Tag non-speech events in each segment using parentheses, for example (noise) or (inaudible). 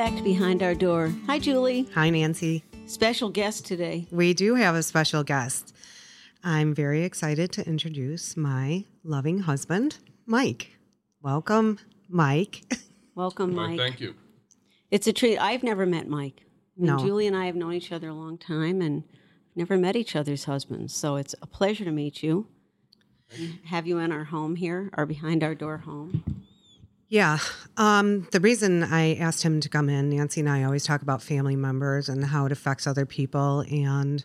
back to Behind Our Door. Hi, Julie. Hi, Nancy. Special guest today. We do have a special guest. I'm very excited to introduce my loving husband, Mike. Welcome, Mike. (laughs) Welcome, Mike, Mike. thank you. It's a treat. I've never met Mike. I mean, No. Julie and I have known each other a long time and never met each other's husbands. So it's a pleasure to meet you. Have you in our home here, our behind our door home? Yeah. Um, the reason I asked him to come in, Nancy and I always talk about family members and how it affects other people. And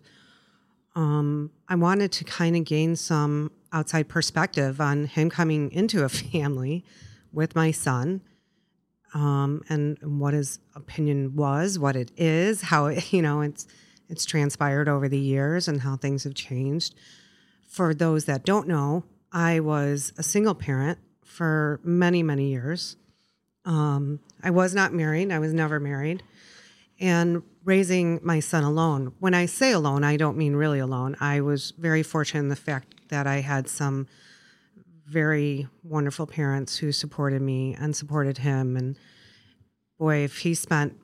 um, I wanted to kind of gain some outside perspective on him coming into a (laughs) family with my son um, and what his opinion was, what it is, how it, (laughs) you know, it's, it's transpired over the years and how things have changed. For those that don't know, I was a single parent for many, many years. Um, I was not married. I was never married. And raising my son alone. When I say alone, I don't mean really alone. I was very fortunate in the fact that I had some very wonderful parents who supported me and supported him. And boy, if he spent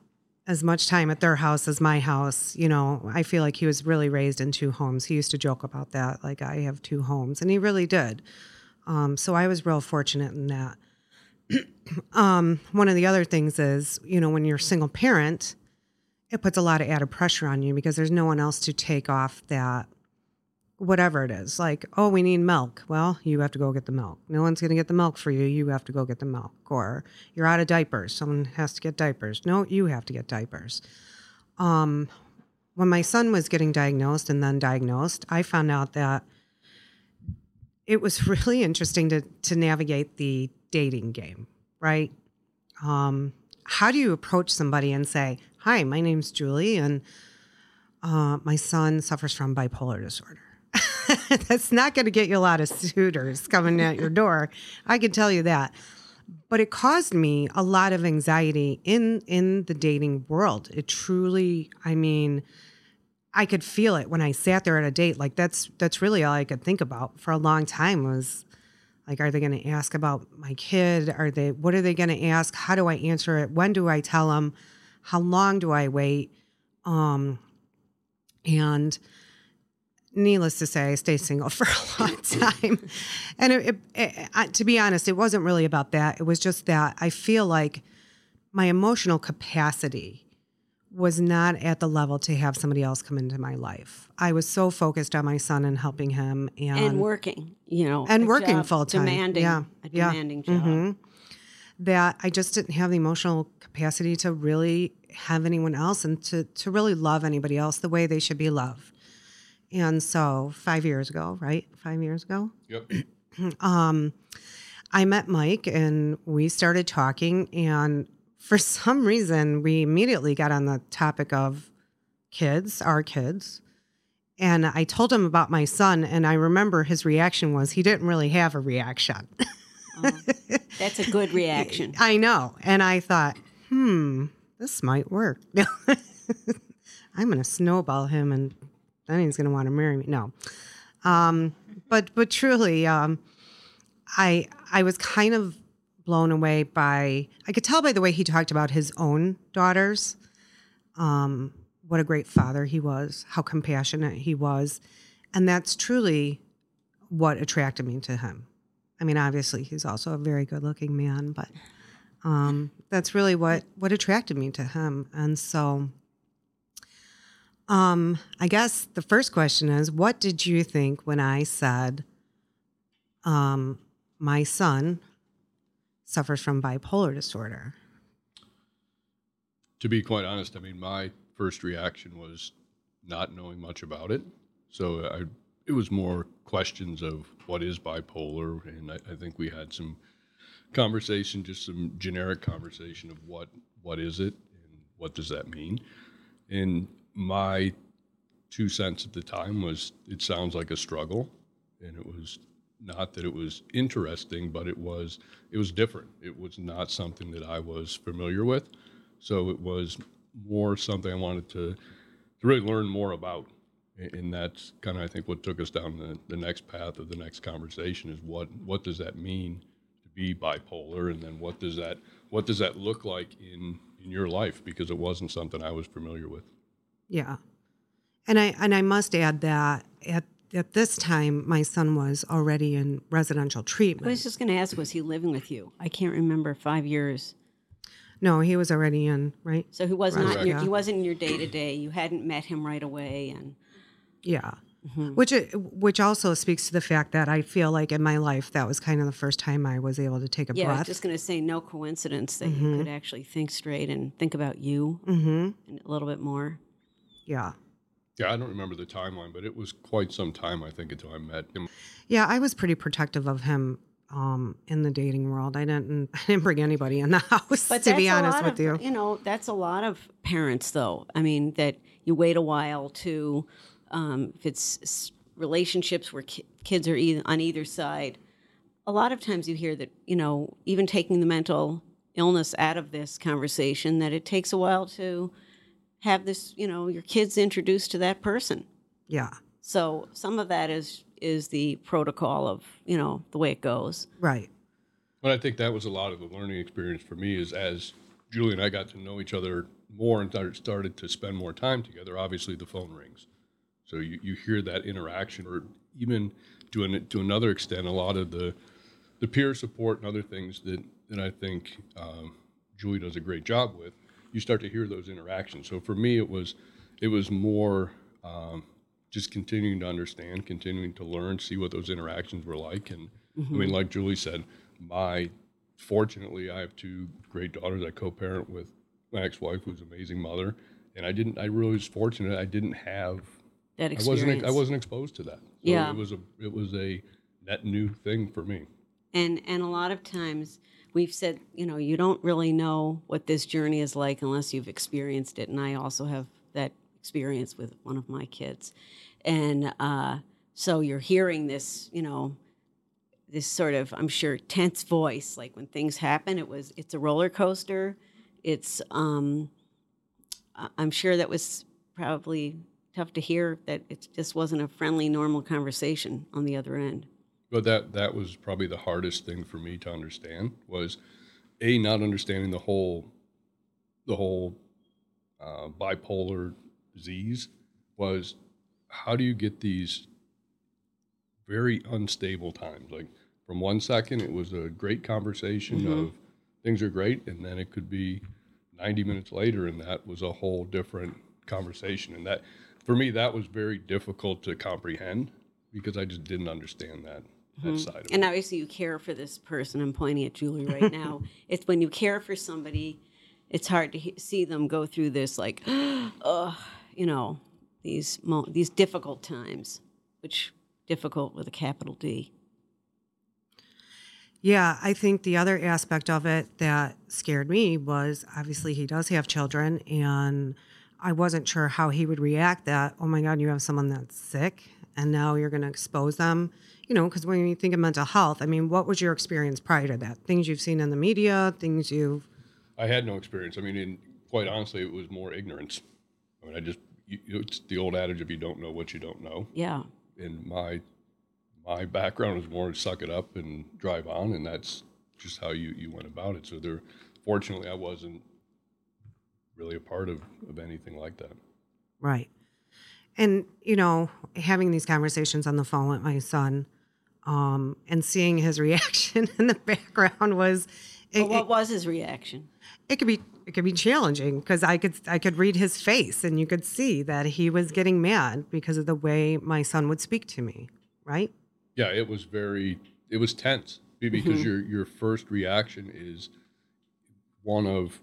as much time at their house as my house, you know, I feel like he was really raised in two homes. He used to joke about that, like I have two homes, and he really did. Um, so I was real fortunate in that. (clears throat) um, one of the other things is, you know, when you're a single parent, it puts a lot of added pressure on you because there's no one else to take off that whatever it is. Like, oh, we need milk. Well, you have to go get the milk. No one's going to get the milk for you. You have to go get the milk. Or you're out of diapers. Someone has to get diapers. No, you have to get diapers. Um, when my son was getting diagnosed and then diagnosed, I found out that it was (laughs) really interesting to to navigate the dating game, right? Um, how do you approach somebody and say, "Hi, my name's Julie, and uh, my son suffers from bipolar disorder"? (laughs) That's not going to get you a lot of suitors coming at your door. I can tell you that. But it caused me a lot of anxiety in in the dating world. It truly, I mean, I could feel it when I sat there at a date. Like that's that's really all I could think about for a long time was like, are they going to ask about my kid? Are they what are they going to ask? How do I answer it? When do I tell them? How long do I wait? Um, and needless to say, I single (laughs) for a long time. and it, it, it, to be honest, it wasn't really about that. It was just that I feel like my emotional capacity was not at the level to have somebody else come into my life. I was so focused on my son and helping him and, And working, you know, and working full time. demanding, yeah, a yeah. demanding job. Mhm. That I just didn't have the emotional capacity to really have anyone else and to to really love anybody else the way they should be loved. And so, five years ago, right? Five years ago, Yep. (clears throat) um, I met Mike and we started talking. And for some reason, we immediately got on the topic of kids, our kids. And I told him about my son, and I remember his reaction was he didn't really have a reaction. Oh, that's a good (laughs) reaction. I know. And I thought, hmm, this might work. (laughs) I'm going to snowball him and then he's going to want to marry me. No. Um, but, but truly, um, I, I was kind of blown away by, I could tell by the way he talked about his own daughters, um, what a great father he was, how compassionate he was. And that's truly what attracted me to him. I mean, obviously, he's also a very good looking man, but um, that's really what, what attracted me to him. And so, um, I guess the first question is what did you think when I said, um, my son suffers from bipolar disorder? To be quite honest, I mean, my first reaction was not knowing much about it. So I, it was more questions of what is bipolar, and I, I think we had some conversation, just some generic conversation of what what is it and what does that mean. And my two cents at the time was it sounds like a struggle, and it was not that it was interesting, but it was it was different. It was not something that I was familiar with, so it was more something I wanted to to really learn more about. And that's kind of I think what took us down the, the next path of the next conversation is what what does that mean to be bipolar, and then what does that what does that look like in in your life because it wasn't something I was familiar with. Yeah. And I and I must add that at at this time my son was already in residential treatment. I was just going to ask, was he living with you? I can't remember five years. no, he was already in, right? So he was not. In your, he wasn't in your day to day. You hadn't met him right away, and Yeah. Mm-hmm. Which which also speaks to the fact that I feel like in my life that was kind of the first time I was able to take a breath. yeah, I was just going to say, no coincidence that you could actually think straight and think about you mm-hmm. and a little bit more. Yeah. Yeah, I don't remember the timeline, but it was quite some time, I think, until I met him. Yeah, I was pretty protective of him um, in the dating world. I didn't (laughs) I didn't bring anybody in the house But to be honest with of, you. You know, that's a lot of parents, though. I mean, that you wait a while to, um, if it's relationships where ki- kids are either, on either side, a lot of times you hear that, you know, even taking the mental illness out of this conversation, that it takes a while to have this, you know, your kids introduced to that person. Yeah. So some of that is is the protocol of, you know, the way it goes. Right. But I think that was a lot of the learning experience for me is as Julie and I got to know each other more and started- started to spend more time together, obviously the phone rings. So you, you hear that interaction or even to, an, to another extent, a lot of the, the peer support and other things that, that I think um, Julie does a great job with, you start to hear those interactions. So for me, it was, it was more um, just continuing to understand, continuing to learn, see what those interactions were like. And I mean, like Julie said, my fortunately, I have two great daughters. I co-parent with my ex-wife, who's an amazing mother, and I didn't. I really was fortunate. I didn't have. That I experience. wasn't. I wasn't exposed to that. So Yeah. It was a. It was a net new thing for me. And and a lot of times we've said, you know, you don't really know what this journey is like unless you've experienced it. And I also have that experience with one of my kids. And uh, so you're hearing this, you know, this sort of, I'm sure, tense voice. Like when things happen, it was, it's a roller coaster. It's, um, I'm sure that was probably tough to hear that it just wasn't a friendly, normal conversation on the other end. But that that was probably the hardest thing for me to understand was a not understanding the whole the whole uh, bipolar disease was how do you get these very unstable times? Like from one second it was a great conversation of things are great and then it could be 90 minutes later and that was a whole different conversation. And that for me that was very difficult to comprehend because i just didn't understand that that side of And it obviously, you care for this person. I'm pointing at Julie right (laughs) now. it's when you care for somebody, it's hard to he- see them go through this, like, (gasps) uh, you know, these mo- these difficult times, which difficult with a capital D. Yeah, I think the other aspect of it that scared me was obviously he does have children, and I wasn't sure how he would react. That oh my God, you have someone that's sick, and now you're going to expose them. You know, because when you think of mental health, I mean, what was your experience prior to that? Things you've seen in the media, things you've i had no experience i mean and quite honestly it was more ignorance i mean i just you, you- it's the old adage if you don't know what you don't know Yeah. and my my background is more suck it up and drive on and that's just how you you went about it so there fortunately i wasn't really a part of of anything like that Right. And, you know, having these conversations on the phone with my son um, and seeing his (laughs) reaction in the background was, it, But what was his reaction? it, it could be, it could be challenging because I could, I could read his face and you could see that he was getting mad because of the way my son would speak to me. Right. yeah it was very it was tense be- because your your first reaction is one of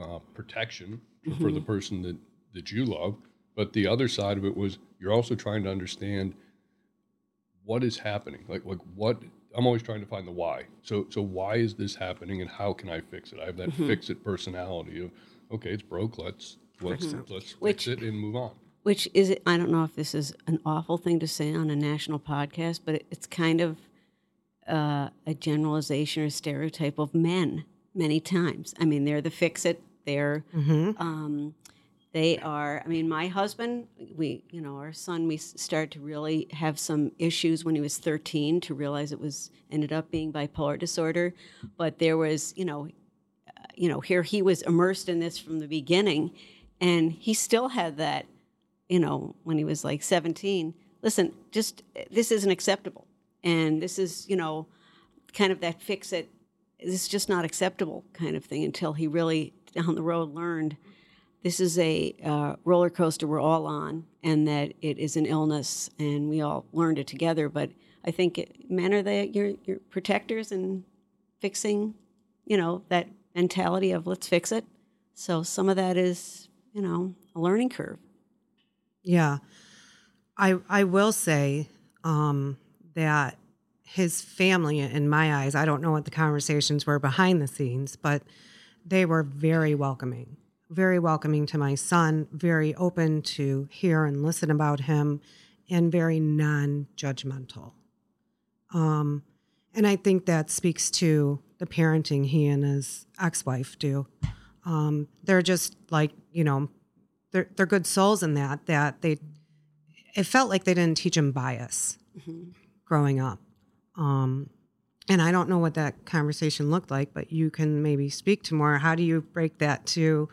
uh, protection for the person that that you love but the other side of it was you're also trying to understand what is happening. Like like what i'm always trying to find the why. So so why is this happening and how can i fix it? I have that fix it personality of okay it's broke let's let's let's Which- fix it and move on. Which is, it, I don't know if this is an awful thing to say on a national podcast, but it, it's kind of uh, a generalization or stereotype of men many times. I mean, they're the fix it. They're, um, they are. I mean, my husband, we, you know, our son, we started to really have some issues when he was 13 to realize it was ended up being bipolar disorder. But there was, you know, uh, you know, here he was immersed in this from the beginning, and he still had that, you know, when he was like 17. Listen, just uh, this isn't acceptable, and this is, you know, kind of that fix it. This is just not acceptable kind of thing until he really down the road learned this is a uh, roller coaster we're all on, and that it is an illness, and we all learned it together. But I think it, men are the your your protectors and fixing, you know, that mentality of let's fix it. So some of that is, you know, a learning curve. Yeah. I I will say um, that his family, in my eyes, I don't know what the conversations were behind the scenes, but they were very welcoming, very welcoming to my son, very open to hear and listen about him, and very non judgmental. Um, and I think that speaks to the parenting he and his ex wife do. Um, they're just like, you know, they're, they're good souls in that, that they, it felt like they didn't teach him bias growing up. Um, and I don't know what that conversation looked like, but you can maybe speak to more. How do you break that to,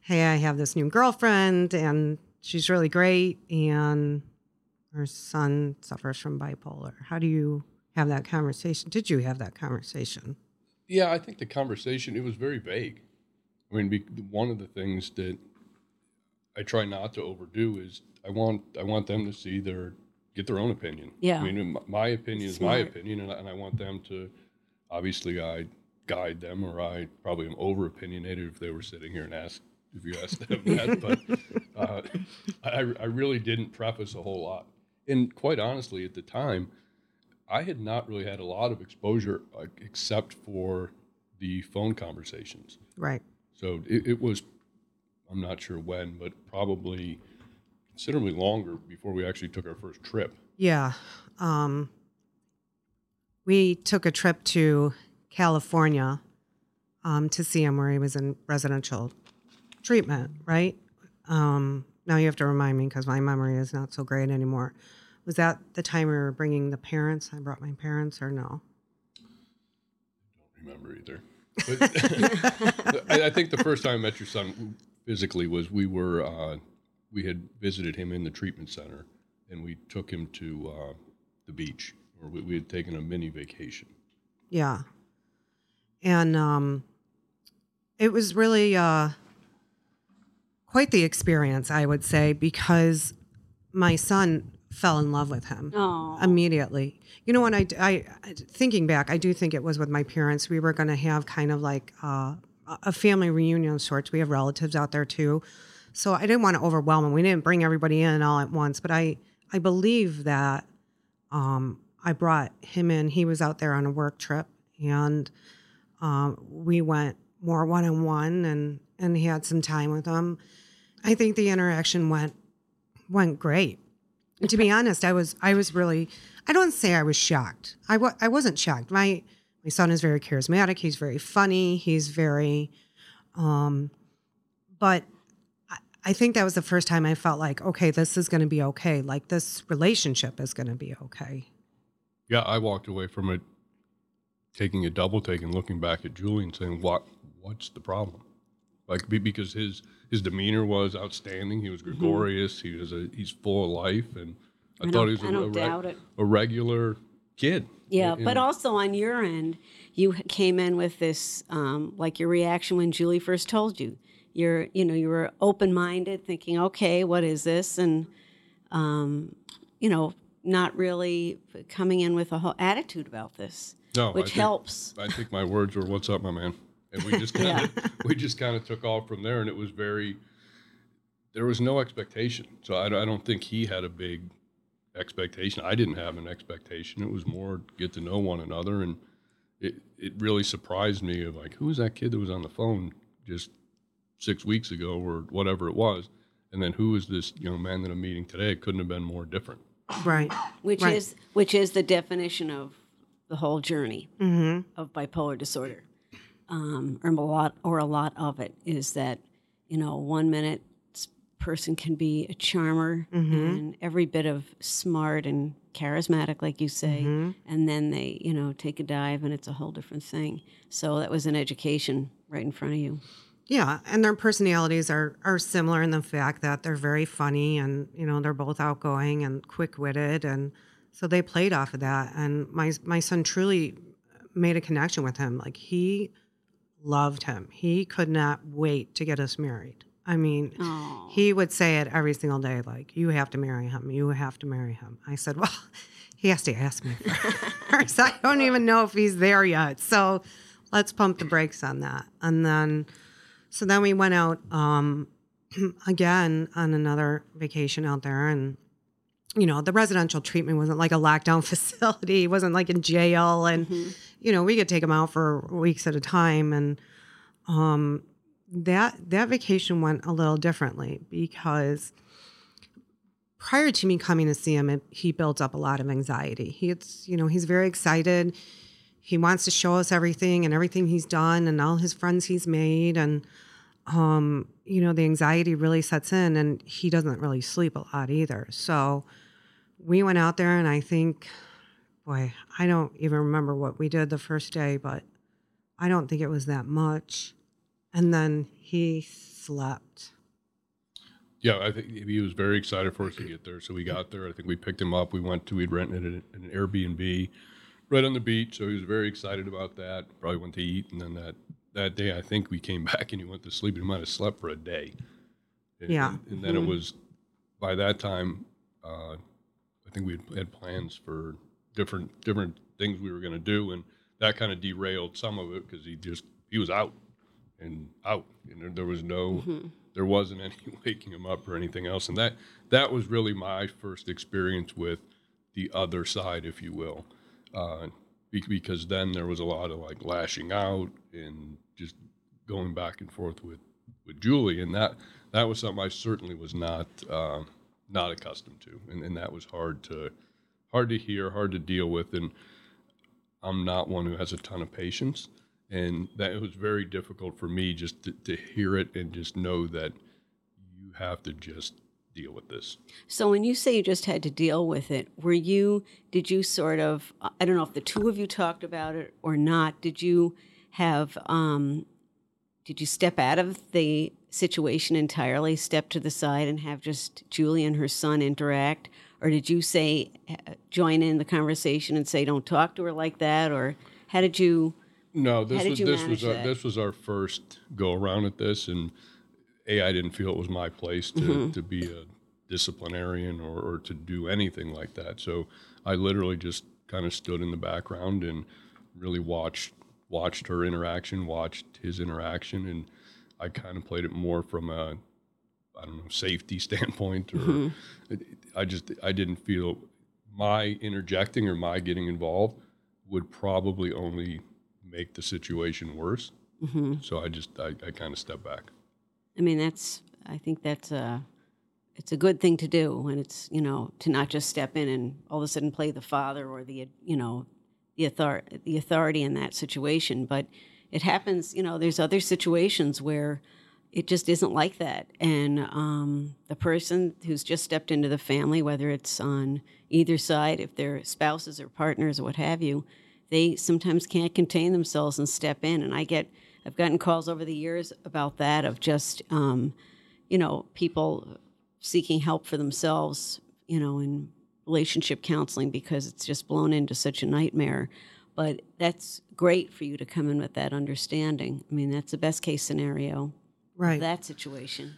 hey, I have this new girlfriend and she's really great, and her son suffers from bipolar? How do you have that conversation? Did you have that conversation? Yeah, I think the conversation it was very vague. I mean, one of the things that I try not to overdo is I want I want them to see their get their own opinion. Yeah. I mean, my opinion is my opinion, and I, and I want them to obviously I guide them, or I probably am over opinionated if they were sitting here and asked if you asked them that. But uh, (laughs) I, I really didn't preface a whole lot, and quite honestly, at the time, I had not really had a lot of exposure uh, except for the phone conversations. Right. So it, it was, I'm not sure when, but probably considerably longer before we actually took our first trip. Yeah. Um, we took a trip to California um, to see him where he was in residential treatment, right? Um, now you have to remind me because my memory is not so great anymore. Was that the time we were bringing the parents? I brought my parents, or no? Don't remember either. But (laughs) I, I think the first time I met your son physically was we were uh, we had visited him in the treatment center, and we took him to uh, the beach, or we, we had taken a mini vacation. Yeah. And um, it was really uh, quite the experience, I would say, because my son fell in love with him Oh, immediately. You know, when I, I thinking back, I do think it was with my parents. We were going to have kind of like uh, a family reunion of sorts. We have relatives out there too, so I didn't want to overwhelm them. We didn't bring everybody in all at once, but I I believe that um, I brought him in. He was out there on a work trip, and um, we went more one on one, and and he had some time with him. I think the interaction went went great. to be honest, I was I was really I don't say I was shocked. I I wasn't shocked. My my son is very charismatic. He's very funny. He's very, um, but I, I think that was the first time I felt like okay, this is going to be okay. Like this relationship is going to be okay. Yeah, I walked away from it taking a double take and looking back at Julie and saying, "What? What's the problem?" Like because his his demeanor was outstanding. He was gregarious. He was a he's full of life, and I, I thought he was a, I a reg- doubt it. a regular kid. Yeah, And- but also on your end, you came in with this, um, like your reaction when Julie first told you. You're, you know, you were open minded, thinking, okay, what is this? And, um, you know, not really coming in with a whole attitude about this, no, I which think- helps. I think my words were, "What's up, my man?" And we just (laughs) kind of (laughs) we just kind of took off from there, and it was very. There was no expectation, so I, I don't think he had a big expectation. I didn't have an expectation. It was more get to know one another, and it it really surprised me of like who was that kid that was on the phone just six weeks ago or whatever it was, and then who is this young man that I'm meeting today? It couldn't have been more different. Right. which Right. is which is the definition of the whole journey Mm-hmm. of bipolar disorder, um, or a lot or a lot of it is that you know one minute person can be a charmer and every bit of smart and charismatic, like you say, and then they, you know, take a dive and it's a whole different thing. So that was an education right in front of you. Yeah, and their personalities are are similar in the fact that they're very funny and you know they're both outgoing and quick witted and so they played off of that and my my son truly made a connection with him like he loved him. He could not wait to get us married. I mean Oh, he would say it every single day like you have to marry him. You have to marry him. I said well (laughs) he has to ask me first. (laughs) I don't even know if he's there yet. So let's pump the brakes on that. And then so then we went out um, (clears throat) again on another vacation out there, and you know the residential treatment wasn't like a lockdown (laughs) facility. It wasn't like in jail, and you know we could take them out for weeks at a time. And um, that that vacation went a little differently because prior to me coming to see him, it, he built up a lot of anxiety. He's you know he's very excited. He wants to show us everything and everything he's done and all his friends he's made and um, you know, the anxiety really sets in and he doesn't really sleep a lot either. So we went out there and I think, boy, I don't even remember what we did the first day, but I don't think it was that much. And then he slept. Yeah, I think he was very excited for us to get there. So we got there. I think we picked him up. We went to, we'd rented an, an Airbnb right on the beach. So he was very excited about that. Probably went to eat. And then that, that day, I think we came (laughs) back and he went to sleep. He might have slept for a day. And, Yeah. And, and then it was, by that time, uh, I think we had plans for different different things we were going to do. And that kind of derailed some of it because he just, he was out and out. And there, there was no, there wasn't any (laughs) waking him up or anything else. And that that was really my first experience with the other side, if you will, uh, because then there was a lot of like lashing out and just going back and forth with with Julie, and that that was something I certainly was not uh, not accustomed to, and, and that was hard to hard to hear, hard to deal with, and I'm not one who has a ton of patience, and that it was very difficult for me just to, to hear it and just know that you have to just deal with this. So when you say you just had to deal with it, were you, did you sort of, I don't know if the two of you talked about it or not, did you have, um, did you step out of the situation entirely, step to the side and have just Julie and her son interact? Or did you say, uh, join in the conversation and say, don't talk to her like that? Or how did you, No, this was this was our, that? this was our first go around at this, and a I didn't feel it was my place to, Mm-hmm. to be a disciplinarian or, or to do anything like that. So I literally just kind of stood in the background and really watched watched her interaction, watched his interaction, and I kind of played it more from a I don't know safety (laughs) standpoint, or Mm-hmm. I just I didn't feel my interjecting or my getting involved would probably only make the situation worse. Mm-hmm. So I just I, I kind of stepped back. I mean, that's, I think that's a, it's a good thing to do when it's, you know, to not just step in and all of a sudden play the father or the, you know, the author the authority in that situation. But it happens, you know, there's other situations where it just isn't like that. And um, the person who's just stepped into the family, whether it's on either side, if they're spouses or partners or what have you, they sometimes can't contain themselves and step in. And I get, I've gotten calls over the years about that of just, um, you know, people seeking help for themselves, you know, in relationship counseling because it's just blown into such a nightmare. But that's great for you to come in with that understanding. I mean, that's the best case scenario, Right. that situation.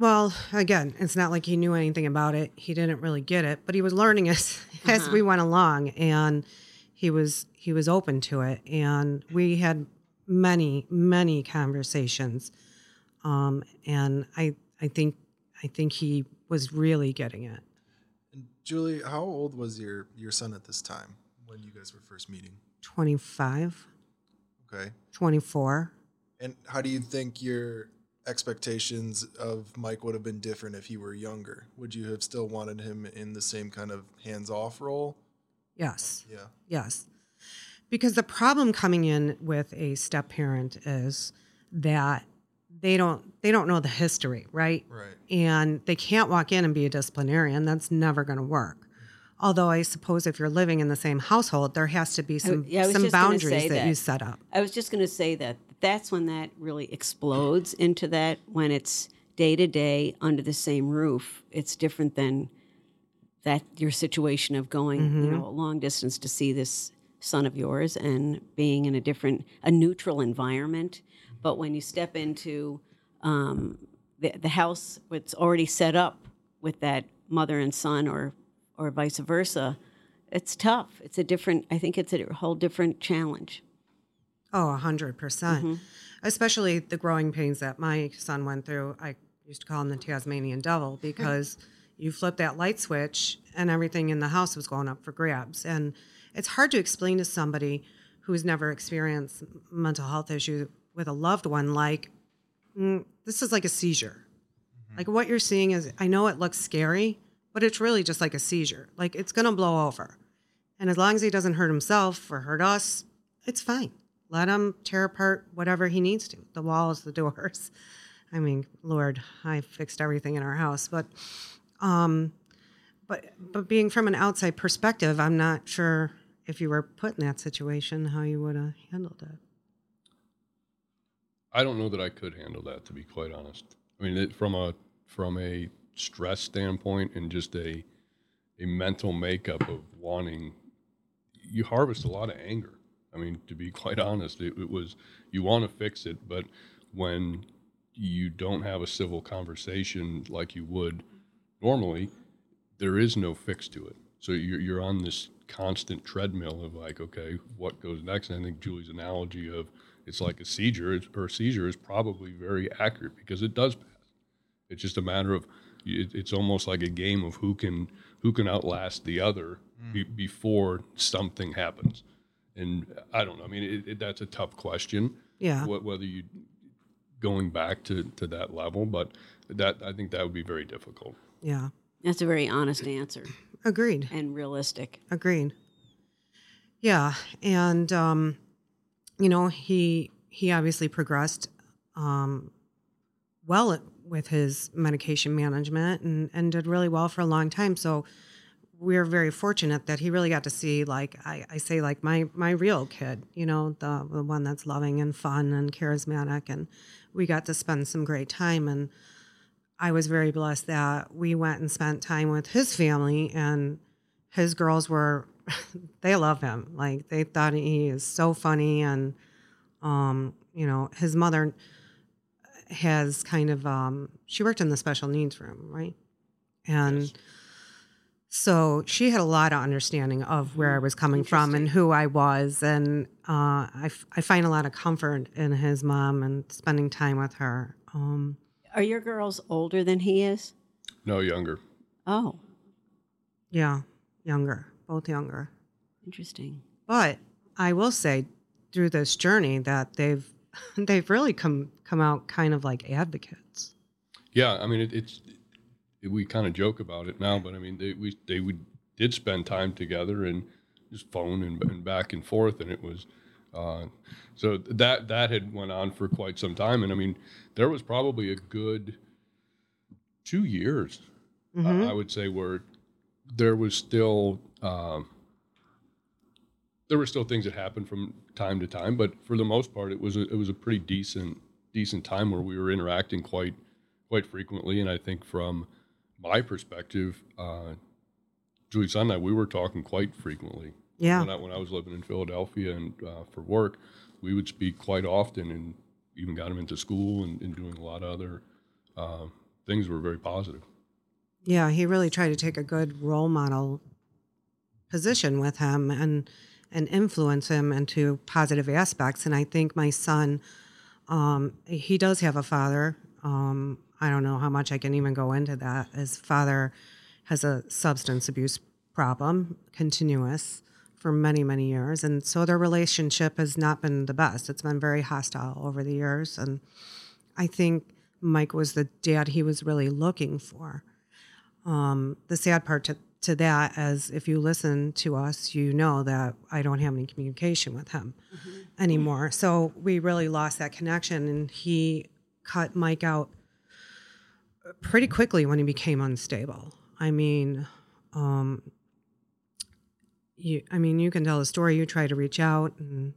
Well, again, it's not like he knew anything about it. He didn't really get it, but he was learning (laughs) as as we went along, and he was he was open to it. And we had many many conversations, um, and I I think I think he was really getting it. And Julie, how old was your your son at this time when you guys were first meeting? 25, Okay. 24. And how do you think your expectations of Mike would have been different if he were younger? Would you have still wanted him in the same kind of hands-off role? Yes. Yeah. Yes. Because the problem coming in with a step parent is that they don't they don't know the history, right? Right. And they can't walk in and be a disciplinarian. That's never going to work. Although I suppose if you're living in the same household, there has to be some yeah, I some boundaries that, that. you set up. I was just going to say that that's when that really explodes into that when it's day to day under the same roof. It's different than that your situation of going, you know, a long distance to see this son of yours and being in a different, a neutral environment. But when you step into um, the, the house, it's already set up with that mother and son, or or vice versa. It's tough. It's a different. I think it's a whole different challenge. Oh, a hundred percent. Especially the growing pains that my son went through. I used to call him the Tasmanian devil because you flip that light switch and everything in the house was going up for grabs. And it's hard to explain to somebody who's never experienced mental health issue with a loved one like mm, this is like a seizure. Like what you're seeing is I know it looks scary, but it's really just like a seizure. Like it's going to blow over. And as long as he doesn't hurt himself or hurt us, it's fine. Let him tear apart whatever he needs to the walls, the doors. I mean, Lord, I fixed everything in our house, but, um, but, but being from an outside perspective, I'm not sure if you were put in that situation how you would have handled it. I don't know that I could handle that, to be quite honest. I mean, it, from a from a stress standpoint and just a a mental makeup of wanting, you harvest a lot of anger. I mean, to be (laughs) quite honest, it, it was you want to fix it, but when you don't have a civil conversation like you would normally, there is no fix to it. So you're you're on this constant treadmill of like, okay, what goes next? And I think Julie's analogy of it's like a seizure, or a seizure is probably very accurate because it does pass. It's just a matter of it, it's almost like a game of who can who can outlast the other be, mm. before something happens. And I don't know. I mean, it, it, that's a tough question. Yeah. What, whether you going back to, to that level, but that I think that would be very difficult. Yeah. That's a very honest answer (clears throat) Agreed. and realistic. Agreed. Yeah, and um, you know he he obviously progressed um, well with his medication management and and did really well for a long time. So we're very fortunate that he really got to see like I, I say like my my real kid, you know, the the one that's loving and fun and charismatic, and we got to spend some great time and. I was very blessed that we went and spent time with his family and his girls were (laughs) they love him. Like they thought he is so funny and um, you know, his mother has kind of um she worked in the special needs room, right? And Yes. So she had a lot of understanding of where I was coming from and who I was. And uh, I, f- I find a lot of comfort in his mom and spending time with her. Um, Are your girls older than he is? No younger. Oh, yeah, younger, both younger. interesting. But I will say through this journey that they've (laughs) they've really come come out kind of like advocates. Yeah, I mean, it, it's it, we kind of joke about it now, but I mean, they we they would did spend time together and just phone and, and back and forth, and it was uh, so that that had went on for quite some time, and I mean, there was probably a good two years, I- I would say, where there was still. Um, there were still things that happened from time to time, but for the most part, it was a, it was a pretty decent decent time where we were interacting quite quite frequently. And I think from my perspective, uh, Julie Son and I, we were talking quite frequently. Yeah. When I, when I was living in Philadelphia and uh, for work, we would speak quite often, and even got him into school and, and doing a lot of other uh, things. Were very positive. Yeah, he really tried to take a good role model position with him and and influence him into positive aspects. And I think my son, um, he does have a father. Um, I don't know how much I can even go into that. His father has a substance abuse problem, continuous, for many many years, and so their relationship has not been the best. It's been very hostile over the years, and I think Mike was the dad he was really looking for um, the sad part to, to that is if you listen to us, you know that I don't have any communication with him anymore. So we really lost that connection. And he cut Mike out pretty quickly when he became unstable. I mean, um, you, I mean, you can tell the story. You try to reach out, and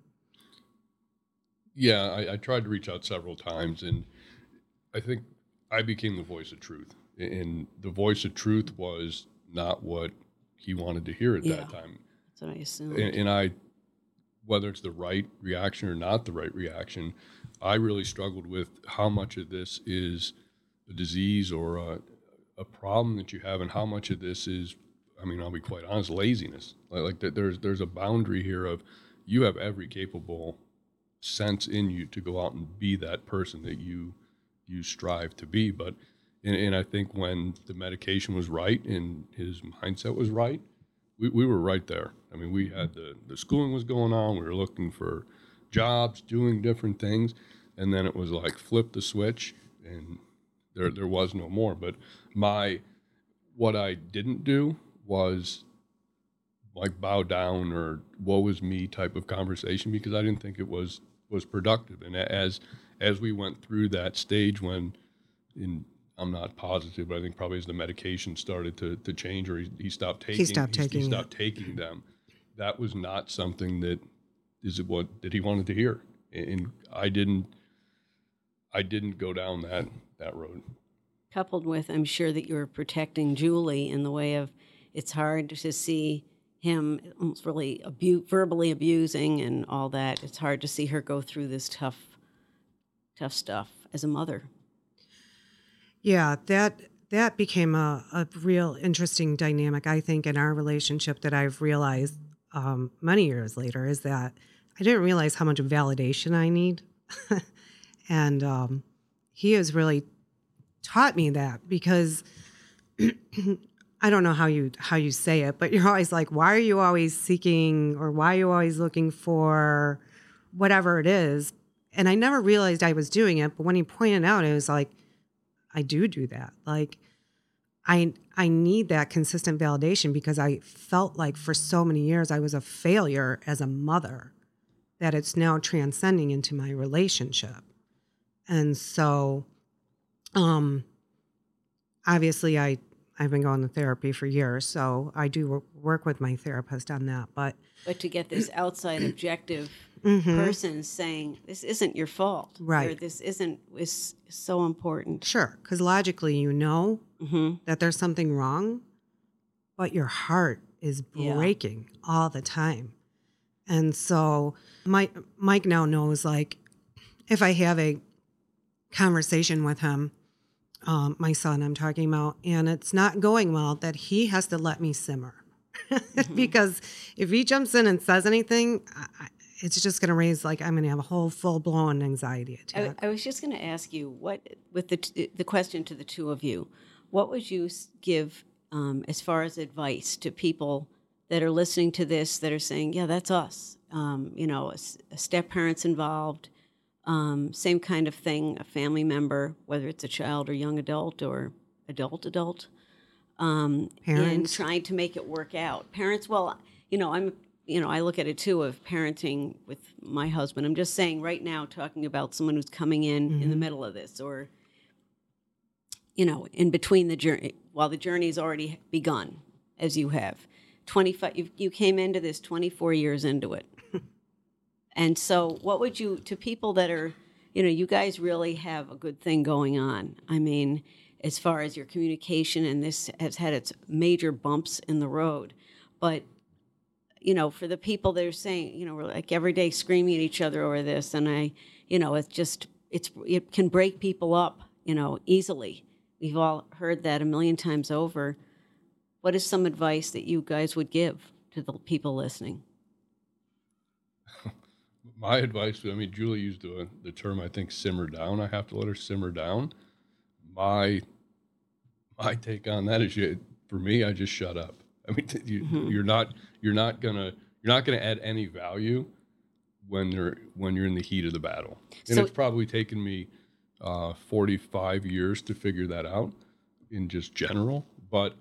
Yeah, I, I tried to reach out several times, and I think I became the voice of truth. And the voice of truth was not what he wanted to hear at Yeah. that time. That's what I assumed. And, and I, whether it's the right reaction or not the right reaction, I really struggled with how much of this is a disease or a, a problem that you have, and how much of this is, I mean, I'll be quite honest, laziness. Like, like there's there's a boundary here of you have every capable sense in you to go out and be that person that you you strive to be. But and, and I think when the medication was right and his mindset was right, we, we were right there. I mean, we had the, the schooling was going on. We were looking for jobs, doing different things. And then it was like flip the switch and there, there was no more. But my, what I didn't do was like bow down or woe is me type of conversation because I didn't think it was, was productive. And as, as we went through that stage when in, I'm not positive, but I think probably as the medication started to, to change or he, he stopped taking, he stopped he, taking it. stopped taking them. That was not something that is it what that he wanted to hear, and I didn't. I didn't go down that that road. coupled with i'm sure that you're protecting julie in the way of it's hard to see him almost really abu- verbally abusing and all that it's hard to see her go through this tough tough stuff as a mother Yeah, that that became a, a real interesting dynamic, I think, in our relationship that I've realized um, many years later is that I didn't realize how much validation I need. (laughs) and um, he has really taught me that because (clears throat) I don't know how you how you say it, but you're always like, why are you always seeking or why are you always looking for whatever it is? And I never realized I was doing it, but when he pointed out, it was like, I do do that. Like I I need that consistent validation because I felt like for so many years I was a failure as a mother that it's now transcending into my relationship. And so um obviously I I've been going to therapy for years, so I do work with my therapist on that, but but to get this outside objective (clears throat) Mhm. person saying this isn't your fault or Right. this isn't is so important sure, cuz logically you know hmm that there's something wrong, but your heart is Yeah. breaking all the time. And so Mike Mike now knows like if I have a conversation with him, um, my son I'm talking about, and it's not going well, that he has to let me simmer. (laughs) because if he jumps in and says anything, I, I- it's just going to raise like I'm going to have a whole full blown anxiety attack. I was just going to ask you what with the t- the question to the two of you what would you give um, as far as advice to people that are listening to this that are saying yeah that's us um, you know a, a step parents involved um, same kind of thing a family member whether it's a child or young adult or adult adult um, and trying to make it work out. Parents, well, you know, I'm, you know, I look at it too of parenting with my husband. I'm just saying right now, talking about someone who's coming in in the middle of this, or, you know, in between the journey, while the journey's already begun, as you have. 25, you, you came into this 24 years into it. And so, what would you, to people that are, you know, you guys really have a good thing going on. I mean, as far as your communication, and this has had its major bumps in the road. But, you know, for the people that are saying, you know, we're like every day screaming at each other over this, and I, you know, it's just, it's, it can break people up, you know, easily. We've all heard that a million times over. What is some advice that you guys would give to the people listening? (laughs) My advice, I mean, Julie used the, the term, I think, simmer down. I have to let her simmer down. My my take on that is, you, for me, I just shut up. I mean, (laughs) you, you're not you're not gonna you're not gonna add any value when you're when you're in the heat of the battle. And So- it's probably taken me uh, 45 years to figure that out in just general, but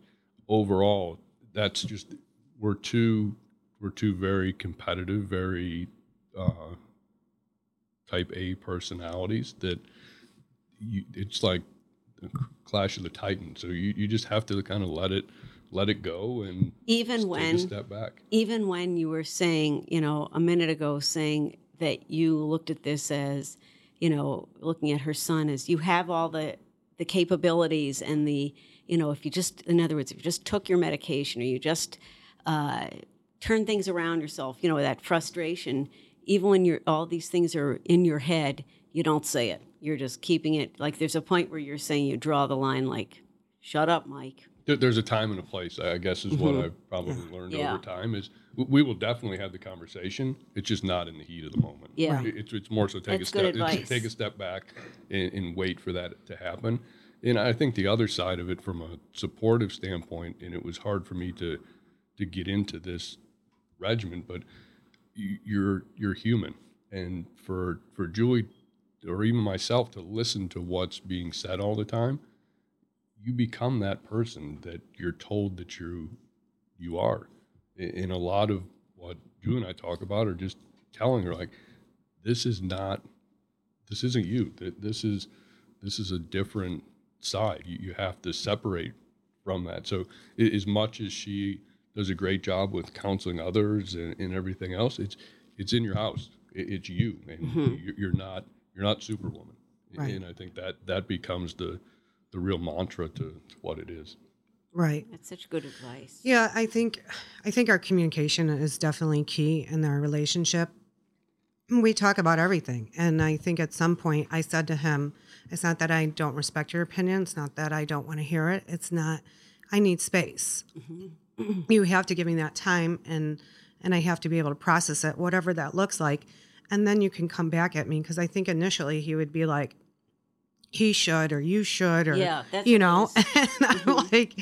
overall, that's just we're two we're two very competitive, very uh, type A personalities that you, it's like the clash of the titans. So you, you just have to kind of let it let it go and even when a step back. even when you were saying, you know, a minute ago, saying that you looked at this as, you know, looking at her son as you have all the the capabilities and the, you know, if you just, in other words, if you just took your medication or you just uh, turn things around yourself, you know, that frustration, even when you're all these things are in your head, you don't say it. You're just keeping it like there's a point where you're saying you draw the line like, shut up, Mike. There, there's a time and a place. I guess is what I've probably learned Mm-hmm. Yeah. over time. Is we will definitely have the conversation. It's just not in the heat of the moment. Yeah. It- it's it's more so take That's a step advice. take a step back and, and wait for that to happen. And I think the other side of it, from a supportive standpoint, and it was hard for me to to get into this regiment, but you, you're you're human, and for for Julie or even myself to listen to what's being said all the time you become that person that you're told that you you are. In a lot of what Drew and I talk about are just telling her like, this is not, this isn't you. Th- This is this is a different side. You, you have to separate from that. So as much as she does a great job with counseling others and, and everything else, it's it's in your house. It, it's you, and mm-hmm. you're, you're not you're not Superwoman. Right. And I think that that becomes the the real mantra to, to what it is. Right. That's such good advice. Yeah, I think I think our communication is definitely key in our relationship. We talk about everything, and I think at some point I said to him, "It's not that I don't respect your opinion. It's not that I don't want to hear it. It's not. I need space. Mm-hmm. You have to give me that time, and and I have to be able to process it, whatever that looks like, and then you can come back at me because I think initially he would be like, he should or you should or Yeah, you know, (laughs) and I'm like."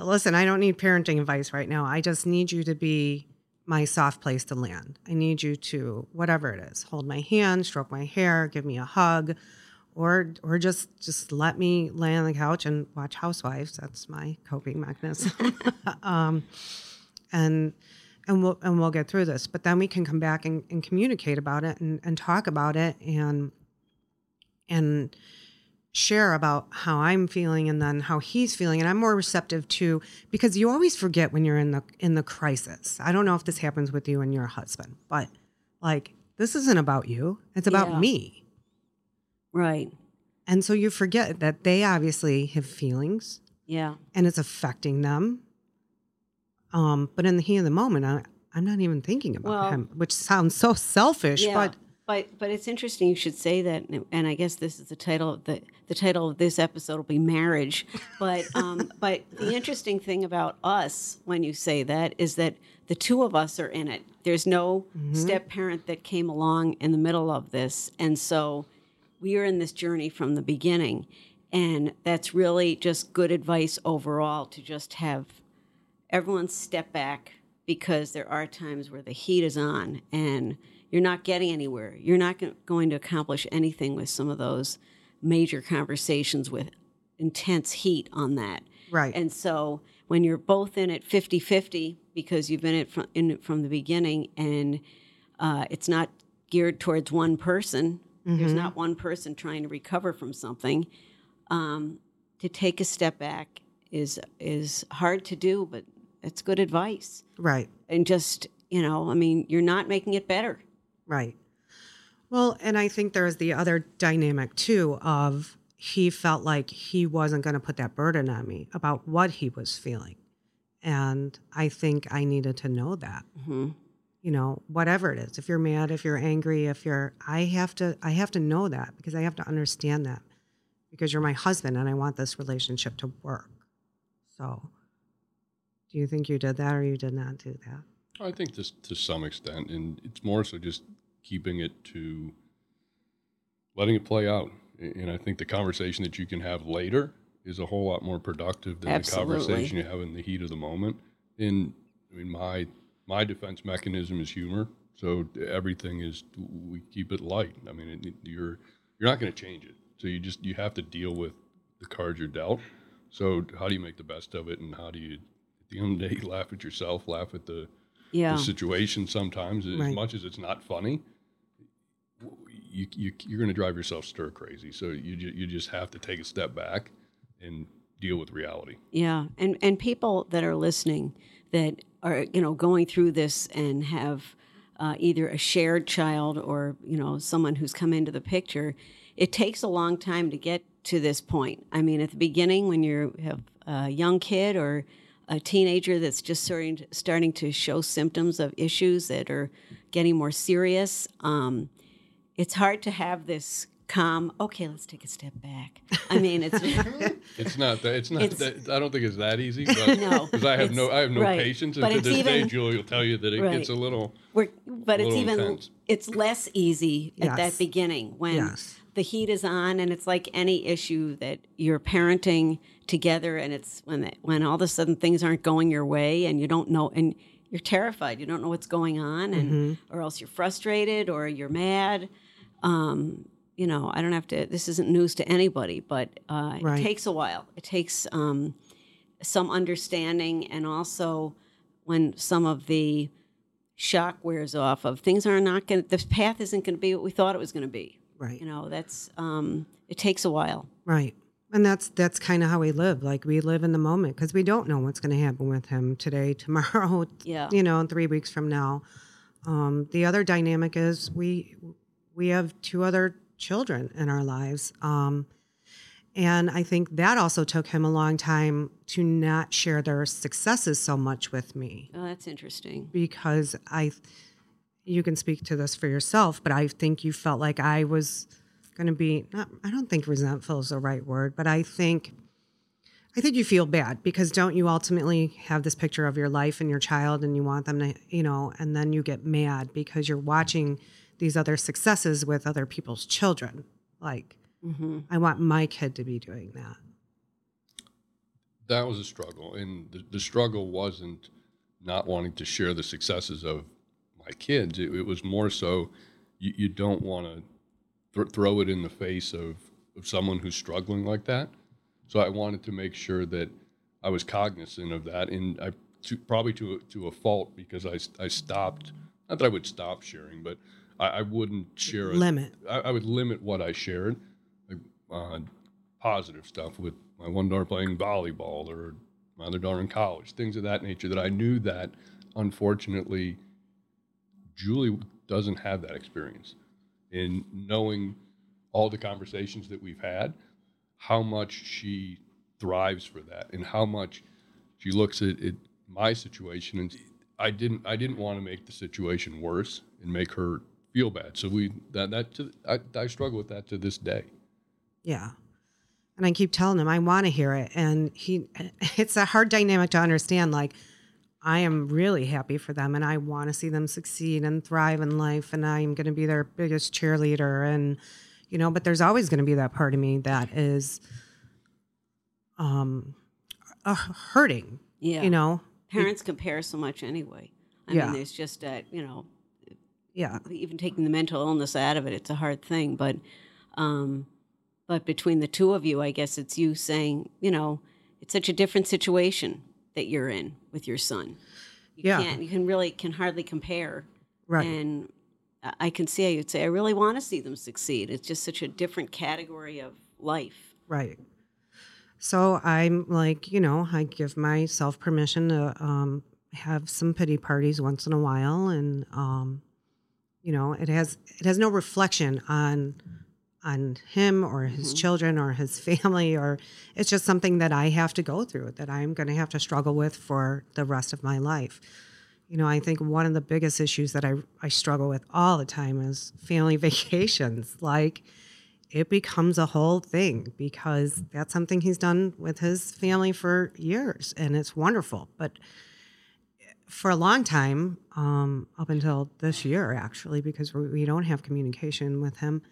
listen, I don't need parenting advice right now. I just need you to be my soft place to land. I need you to whatever it is, hold my hand, stroke my hair, give me a hug, or or just just let me lay on the couch and watch Housewives. That's my coping mechanism. (laughs) (laughs) um, and and we'll and we'll get through this. But then we can come back and, and communicate about it and, and talk about it and and share about how I'm feeling and then how he's feeling and I'm more receptive to because you always forget when you're in the in the crisis. I don't know if this happens with you and your husband, but like this isn't about you. It's about Yeah. me. Right. And so you forget that they obviously have feelings Yeah. and it's affecting them. Um, but in the heat of the moment, I, I'm not even thinking about Well- him, which sounds so selfish, Yeah. but But but it's interesting you should say that, and- I guess this is the title of the the title of this episode will be marriage. But (laughs) um, but the interesting thing about us when you say that is that the two of us are in it. There's no step parent that came along in the middle of this, and so we are in this journey from the beginning, and that's really just good advice overall to just have everyone step back because there are times where the heat is on and you're not getting anywhere. You're not going to accomplish anything with some of those major conversations with intense heat on that. right. And so when you're both in it 50 50 because you've been it from, in it from the beginning and uh, it's not geared towards one person, there's not one person trying to recover from something. Um, to take a step back is is hard to do, but it's good advice. right. And just you know, I mean, you're not making it better. Right. Well, and I think there's the other dynamic too of he felt like he wasn't going to put that burden on me about what he was feeling. And I think I needed to know that. Mhm. You know, whatever it is. If you're mad, if you're angry, if you're I have to I have to know that because I have to understand that. Because you're my husband and I want this relationship to work. So, do you think you did that or you did not do that? I think this to some extent, and it's more so just keeping it to letting it play out. And I think the conversation that you can have later is a whole lot more productive than Absolutely. the conversation you have in the heat of the moment. And I mean, my my defense mechanism is humor, so everything is we keep it light. I mean, it, you're you're not going to change it, so you just you have to deal with the cards you're dealt. So how do you make the best of it, and how do you, at the end of the day, (laughs) laugh at yourself, laugh at the Yeah. the situation sometimes as Right. much as it's not funny you, you you're going to drive yourself stir crazy. So you ju- you just have to take a step back and deal with reality. Yeah, and and people that are listening that are you know going through this and have uh, either a shared child or you know someone who's come into the picture, it takes a long time to get to this point. I mean, at the beginning when you have a young kid or a teenager that's just starting to, starting to show symptoms of issues that are getting more serious, um, it's hard to have this calm. Okay, let's take a step back. I mean, it's (laughs) It's not that. It's not It's- that. I don't think it's that easy. But (laughs) No, because I have no, I have no right. patience, and But to it's this day, Julie will tell you that it Right. gets a little. We're, but it's little even intense. it's less easy at that beginning when Yes. the heat is on and it's like any issue that you're parenting together and it's when the, when all of a sudden things aren't going your way and you don't know and you're terrified you don't know what's going on and Mm-hmm. or else you're frustrated or you're mad um, you know I don't have to this isn't news to anybody but uh, Right. it takes a while it takes um, some understanding and also when some of the shock wears off of things are not going to the path isn't going to be what we thought it was going to be Right. you know that's um it takes a while Right. And that's that's kind of how we live. Like we live in the moment because we don't know what's going to happen with him today, (laughs) tomorrow, Yeah. you know, 3 weeks from now. Um, the other dynamic is we we have two other children in our lives. Um, and I think that also took him a long time to not share their successes so much with me oh that's interesting because I, you can speak to this for yourself, but I think you felt like I was going to be not. I don't think resentful is the right word, but I think, I think you feel bad because don't you ultimately have this picture of your life and your child, and you want them to, you know, and then you get mad because you're watching these other successes with other people's children. Like, mm-hmm. I want my kid to be doing that. That was a struggle, and the, the struggle wasn't not wanting to share the successes of my kids. It, it was more so you, you don't want to th- throw it in the face of, of someone who's struggling like that. So I wanted to make sure that I was cognizant of that, and I to, probably to a, to a fault because I, I stopped. Not that I would stop sharing, but I, I wouldn't share a, Limit. I, I would limit what I shared, like uh, positive stuff with my one daughter playing volleyball or my other daughter in college, things of that nature. That I knew that, unfortunately, Julie doesn't have that experience. In knowing all the conversations that we've had, how much she thrives for that, and how much she looks at, at my situation and I didn't I didn't want to make the situation worse and make her feel bad. So we that that to, I, I struggle with that to this day. Yeah. And I keep telling him I want to hear it. And he, (laughs) it's a hard dynamic to understand. Like, I am really happy for them and I want to see them succeed and thrive in life. And I'm going to be their biggest cheerleader. And, you know, but there's always going to be that part of me that is um, uh, hurting, yeah you know? parents compare so much anyway i Yeah. mean there's just that you know Yeah. even taking the mental illness out of it it's a hard thing but um but between the two of you i guess it's you saying you know it's such a different situation that you're in with your son you Yeah. can't you can really can hardly compare Right. and I- can see how you'd say, I really want to see them succeed. It's just such a different category of life. Right. So I'm like, you know, I give myself permission to um, have some pity parties once in a while, and um, you know, it has it has no reflection on on him or his mm-hmm. children or his (laughs) family, or it's just something that I have to go through that I'm going to have to struggle with for the rest of my life. You know, I think one of the biggest issues that I I struggle with all the time is family (laughs) vacations, like it becomes a whole thing because that's something he's done with his family for years and it's wonderful. But for a long time um, up until this year actually because we we don't have communication with him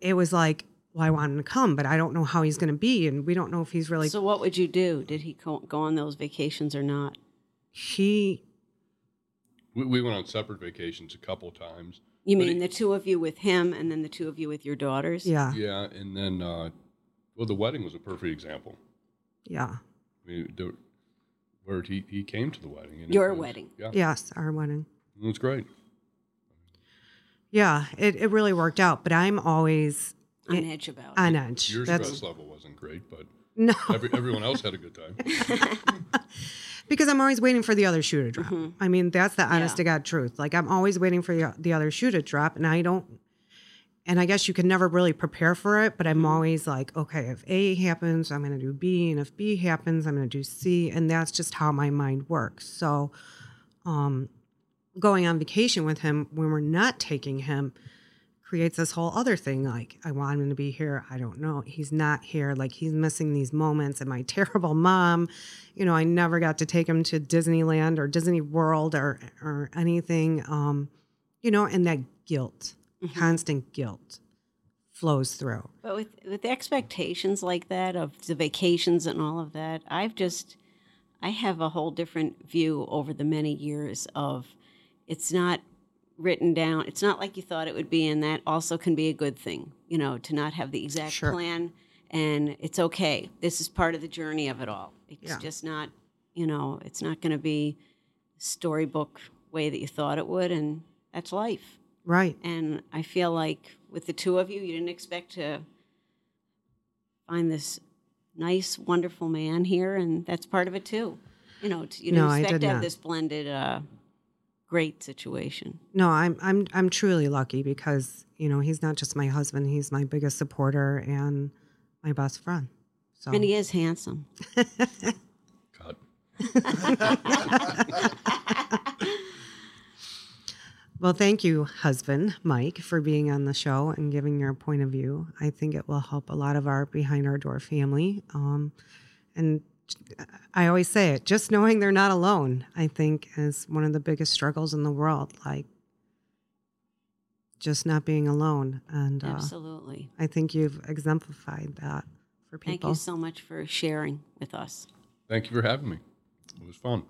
it was like well i want him to come but i don't know how he's going to be and we don't know if he's really so, what would you do? Did he go, go on those vacations or not? he We, we went on separate vacations a couple times. You mean he- the two of you with him and then the two of you with your daughters? yeah Yeah, and then uh, well, the wedding was a perfect example. yeah I mean, the, where he, he came to the wedding. And Your was- wedding. Yeah, yes our wedding it was great. Yeah, it, it really worked out. But I'm always On edge about it. edge. Your That's stress level wasn't great, but no, every, everyone else had a good time. (laughs) because I'm always waiting for the other shoe to drop. Mm-hmm. I mean, that's the honest Yeah. to God truth. Like I'm always waiting for the, the other shoe to drop, and I don't. And I guess you can never really prepare for it, but I'm always like, okay, if A happens, I'm going to do B, and if B happens, I'm going to do C, and that's just how my mind works. So, um, going on vacation with him when we're not taking him creates this whole other thing. Like, I want him to be here. I don't know. He's not here. Like, he's missing these moments. And my (laughs) terrible mom, you know, I never got to take him to Disneyland or Disney World or or anything. Um, you know, and that guilt, Mm-hmm. constant guilt, flows through. But with with expectations like that of the vacations and all of that, I've just I have a whole different view over the many years of it's not written down. It's not like you thought it would be, and that also can be a good thing, you know, to not have the exact Sure. plan. And it's okay. This is part of the journey of it all. It's Yeah. just not, you know, it's not going to be storybook way that you thought it would, and that's life. Right. And I feel like with the two of you, you didn't expect to find this nice, wonderful man here, and that's part of it too. You know, you No, didn't I expect did to have not. this blended, uh, great situation. No, I'm I'm I'm truly lucky because you know he's not just my husband; he's my biggest supporter and my best friend. So And he is handsome. (laughs) God. (laughs) (laughs) Well, thank you, husband Mike, for being on the show and giving your point of view. I think it will help a lot of our behind our door family. Um, and I always say it: just knowing they're not alone, I think, is one of the biggest struggles in the world. Like just not being alone, and uh, Absolutely. I think you've exemplified that for people. Thank you so much for sharing with us. Thank you for having me. It was fun.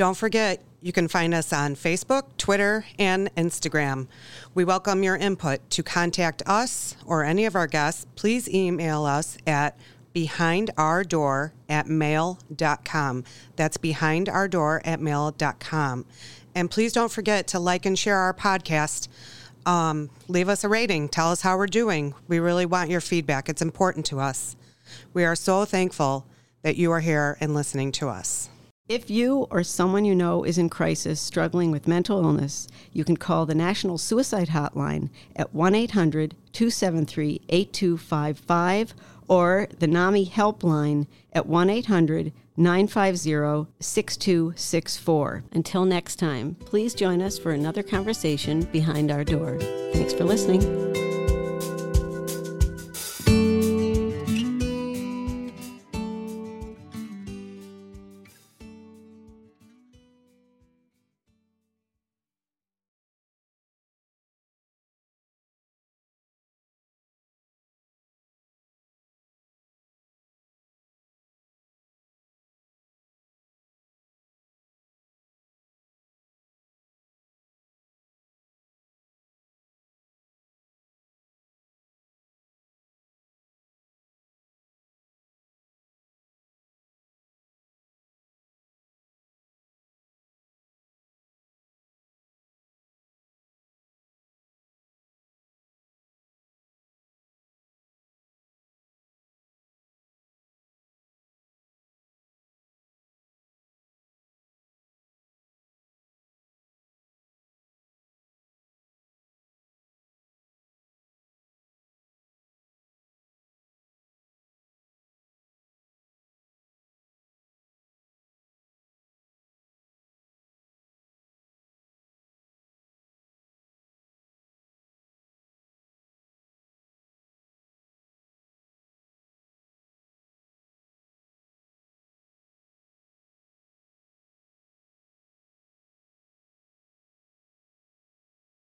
Don't forget, you can find us on Facebook, Twitter, and Instagram. We welcome your input. To contact us or any of our guests, please email us at behindourdoor at mail.com. That's behindourdoor at mail.com. And please don't forget to like and share our podcast. Um, leave us a rating. Tell us how we're doing. We really want your feedback, it's important to us. We are so thankful that you are here and listening to us. If you or someone you know is in crisis struggling with mental illness, you can call the National Suicide Hotline at 1 800 273 8255 or the NAMI Helpline at 1 800 950 6264. Until next time, please join us for another conversation behind our door. Thanks for listening.